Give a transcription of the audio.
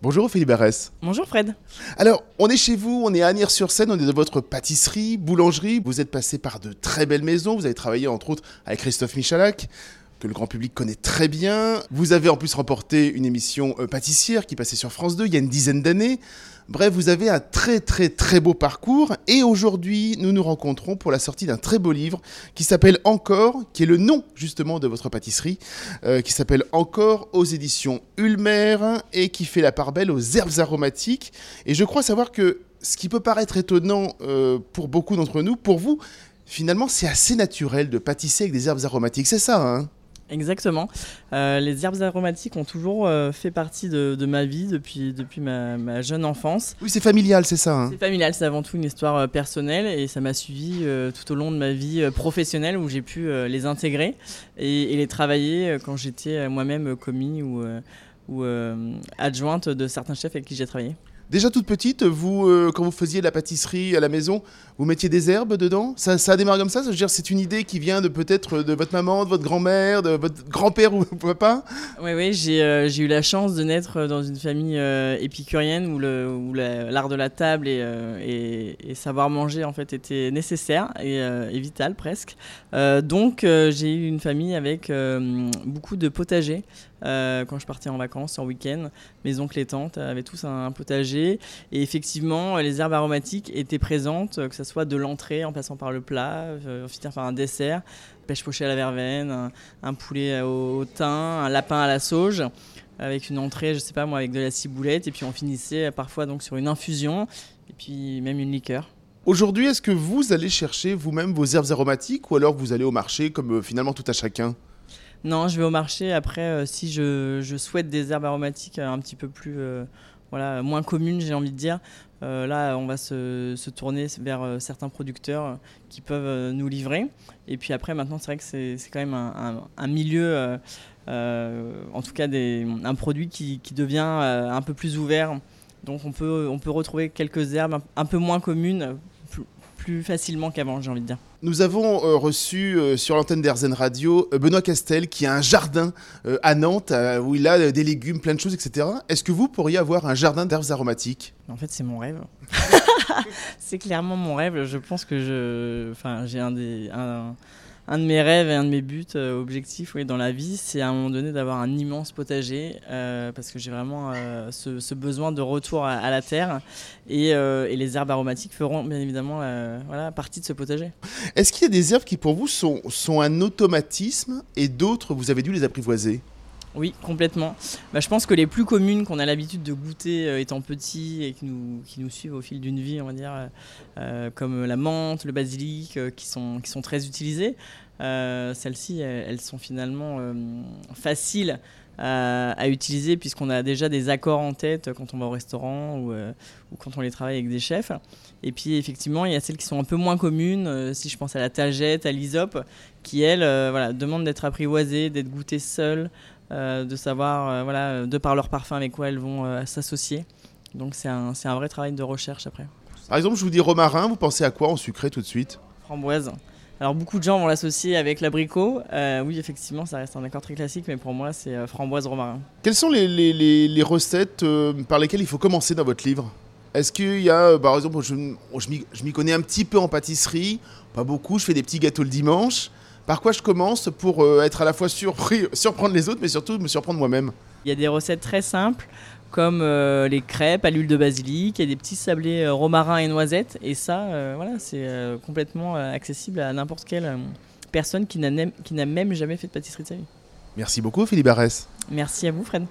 Bonjour Philippe Barès. Bonjour Fred. Alors, on est chez vous, on est à Agnières-sur-Seine, on est dans votre pâtisserie, boulangerie. Vous êtes passé par de très belles maisons. Vous avez travaillé entre autres avec Christophe Michalak, que le grand public connaît très bien. Vous avez en plus remporté une émission euh, pâtissière qui passait sur France 2 il y a une dizaine d'années. Bref, vous avez un très très très beau parcours et aujourd'hui nous nous rencontrons pour la sortie d'un très beau livre qui s'appelle Encore, qui est le nom justement de votre pâtisserie, euh, qui s'appelle Encore aux éditions Ulmer et qui fait la part belle aux herbes aromatiques. Et je crois savoir que ce qui peut paraître étonnant euh, pour beaucoup d'entre nous, pour vous, finalement c'est assez naturel de pâtisser avec des herbes aromatiques, c'est ça hein? Exactement. Euh, les herbes aromatiques ont toujours euh, fait partie de, ma vie depuis, depuis ma, jeune enfance. Oui, c'est familial, c'est ça. Hein. c'est familial, c'est avant tout une histoire euh, personnelle et ça m'a suivi tout au long de ma vie professionnelle où j'ai pu les intégrer et, les travailler quand j'étais moi-même commis ou, ou adjointe de certains chefs avec qui j'ai travaillé. Déjà toute petite, vous, euh, quand vous faisiez la pâtisserie à la maison, vous mettiez des herbes dedans? Ça, ça démarre comme ça? C'est une idée qui vient de peut-être de votre maman, de votre grand-mère, de votre grand-père ou papa? Oui, oui, euh, j'ai eu la chance de naître dans une famille euh, épicurienne où l'art de la table et, et, savoir manger en fait était nécessaire et, vital presque. donc j'ai eu une famille avec beaucoup de potagers. quand je partais en vacances, en week-end. Mes oncles et tantes avaient tous un potager et effectivement, les herbes aromatiques étaient présentes, que ce soit de l'entrée en passant par le plat, euh, finir par un dessert, pêche pochée à la verveine, un, poulet au, thym, un lapin à la sauge avec une entrée, je sais pas moi, avec de la ciboulette, et puis on finissait parfois donc sur une infusion, et puis même une liqueur. Aujourd'hui, est-ce que vous allez chercher vous-même vos herbes aromatiques, ou alors vous allez au marché comme euh, finalement tout à chacun? Non, je vais au marché. Après, euh, si je, souhaite des herbes aromatiques un petit peu plus voilà, moins commune, j'ai envie de dire. Euh, là, on va se, tourner vers euh, certains producteurs qui peuvent euh, nous livrer. Et puis après, maintenant, c'est vrai que c'est quand même un, milieu, en tout cas un produit qui, devient un peu plus ouvert. Donc on peut, on peut retrouver quelques herbes un peu moins communes plus facilement qu'avant, j'ai envie de dire. Nous avons euh, reçu euh, sur l'antenne d'Airzen Radio euh, Benoît Castel qui a un jardin à Nantes où il a des légumes, plein de choses, etc. Est-ce que vous pourriez avoir un jardin d'herbes aromatiques? En fait, c'est mon rêve. c'est clairement mon rêve. Je pense que je, enfin, j'ai un des, un, un de mes rêves et un de mes buts, euh, objectifs dans la vie, c'est à un moment donné d'avoir un immense potager euh, parce que j'ai vraiment euh, ce, besoin de retour à, la terre et, les herbes aromatiques feront bien évidemment partie de ce potager. Est-ce qu'il y a des herbes qui pour vous sont un automatisme et d'autres vous avez dû les apprivoiser? Oui, complètement. Bah, je pense que les plus communes qu'on a l'habitude de goûter euh, étant petits et qui nous, qui nous suivent au fil d'une vie, on va dire, euh, euh, comme la menthe, le basilic, qui, sont, qui sont très utilisées, celles-ci, elles, sont finalement faciles à, utiliser puisqu'on a déjà des accords en tête quand on va au restaurant ou, ou, quand on les travaille avec des chefs. Et puis effectivement, il y a celles qui sont un peu moins communes, si je pense à la tagette, à l'isope, qui elles voilà, demandent d'être apprivoisées, d'être goûtées seules. Euh, de savoir, euh, voilà, de par leur parfum avec quoi elles vont euh, s'associer. Donc c'est un, un, vrai travail de recherche après. Par exemple, je vous dis romarin, vous pensez à quoi en sucré tout de suite? Framboise. Alors beaucoup de gens vont l'associer avec l'abricot. oui, effectivement, ça reste un accord très classique, mais pour moi, c'est framboise romarin. Quelles sont les, les, les, recettes par lesquelles il faut commencer dans votre livre? Est-ce qu'il y a, par exemple, je, je m'y connais un petit peu en pâtisserie, pas beaucoup, je fais des petits gâteaux le dimanche. Par quoi je commence pour euh, être à la fois surpris, surprendre les autres, mais surtout me surprendre moi-même? Il y a des recettes très simples comme euh, les crêpes à l'huile de basilic, il y a des petits sablés euh, romarin et noisettes, et ça, voilà, c'est complètement accessible à n'importe quelle personne qui n'a même jamais fait de pâtisserie de sa vie. Merci beaucoup Philippe Arès. Merci à vous Fred.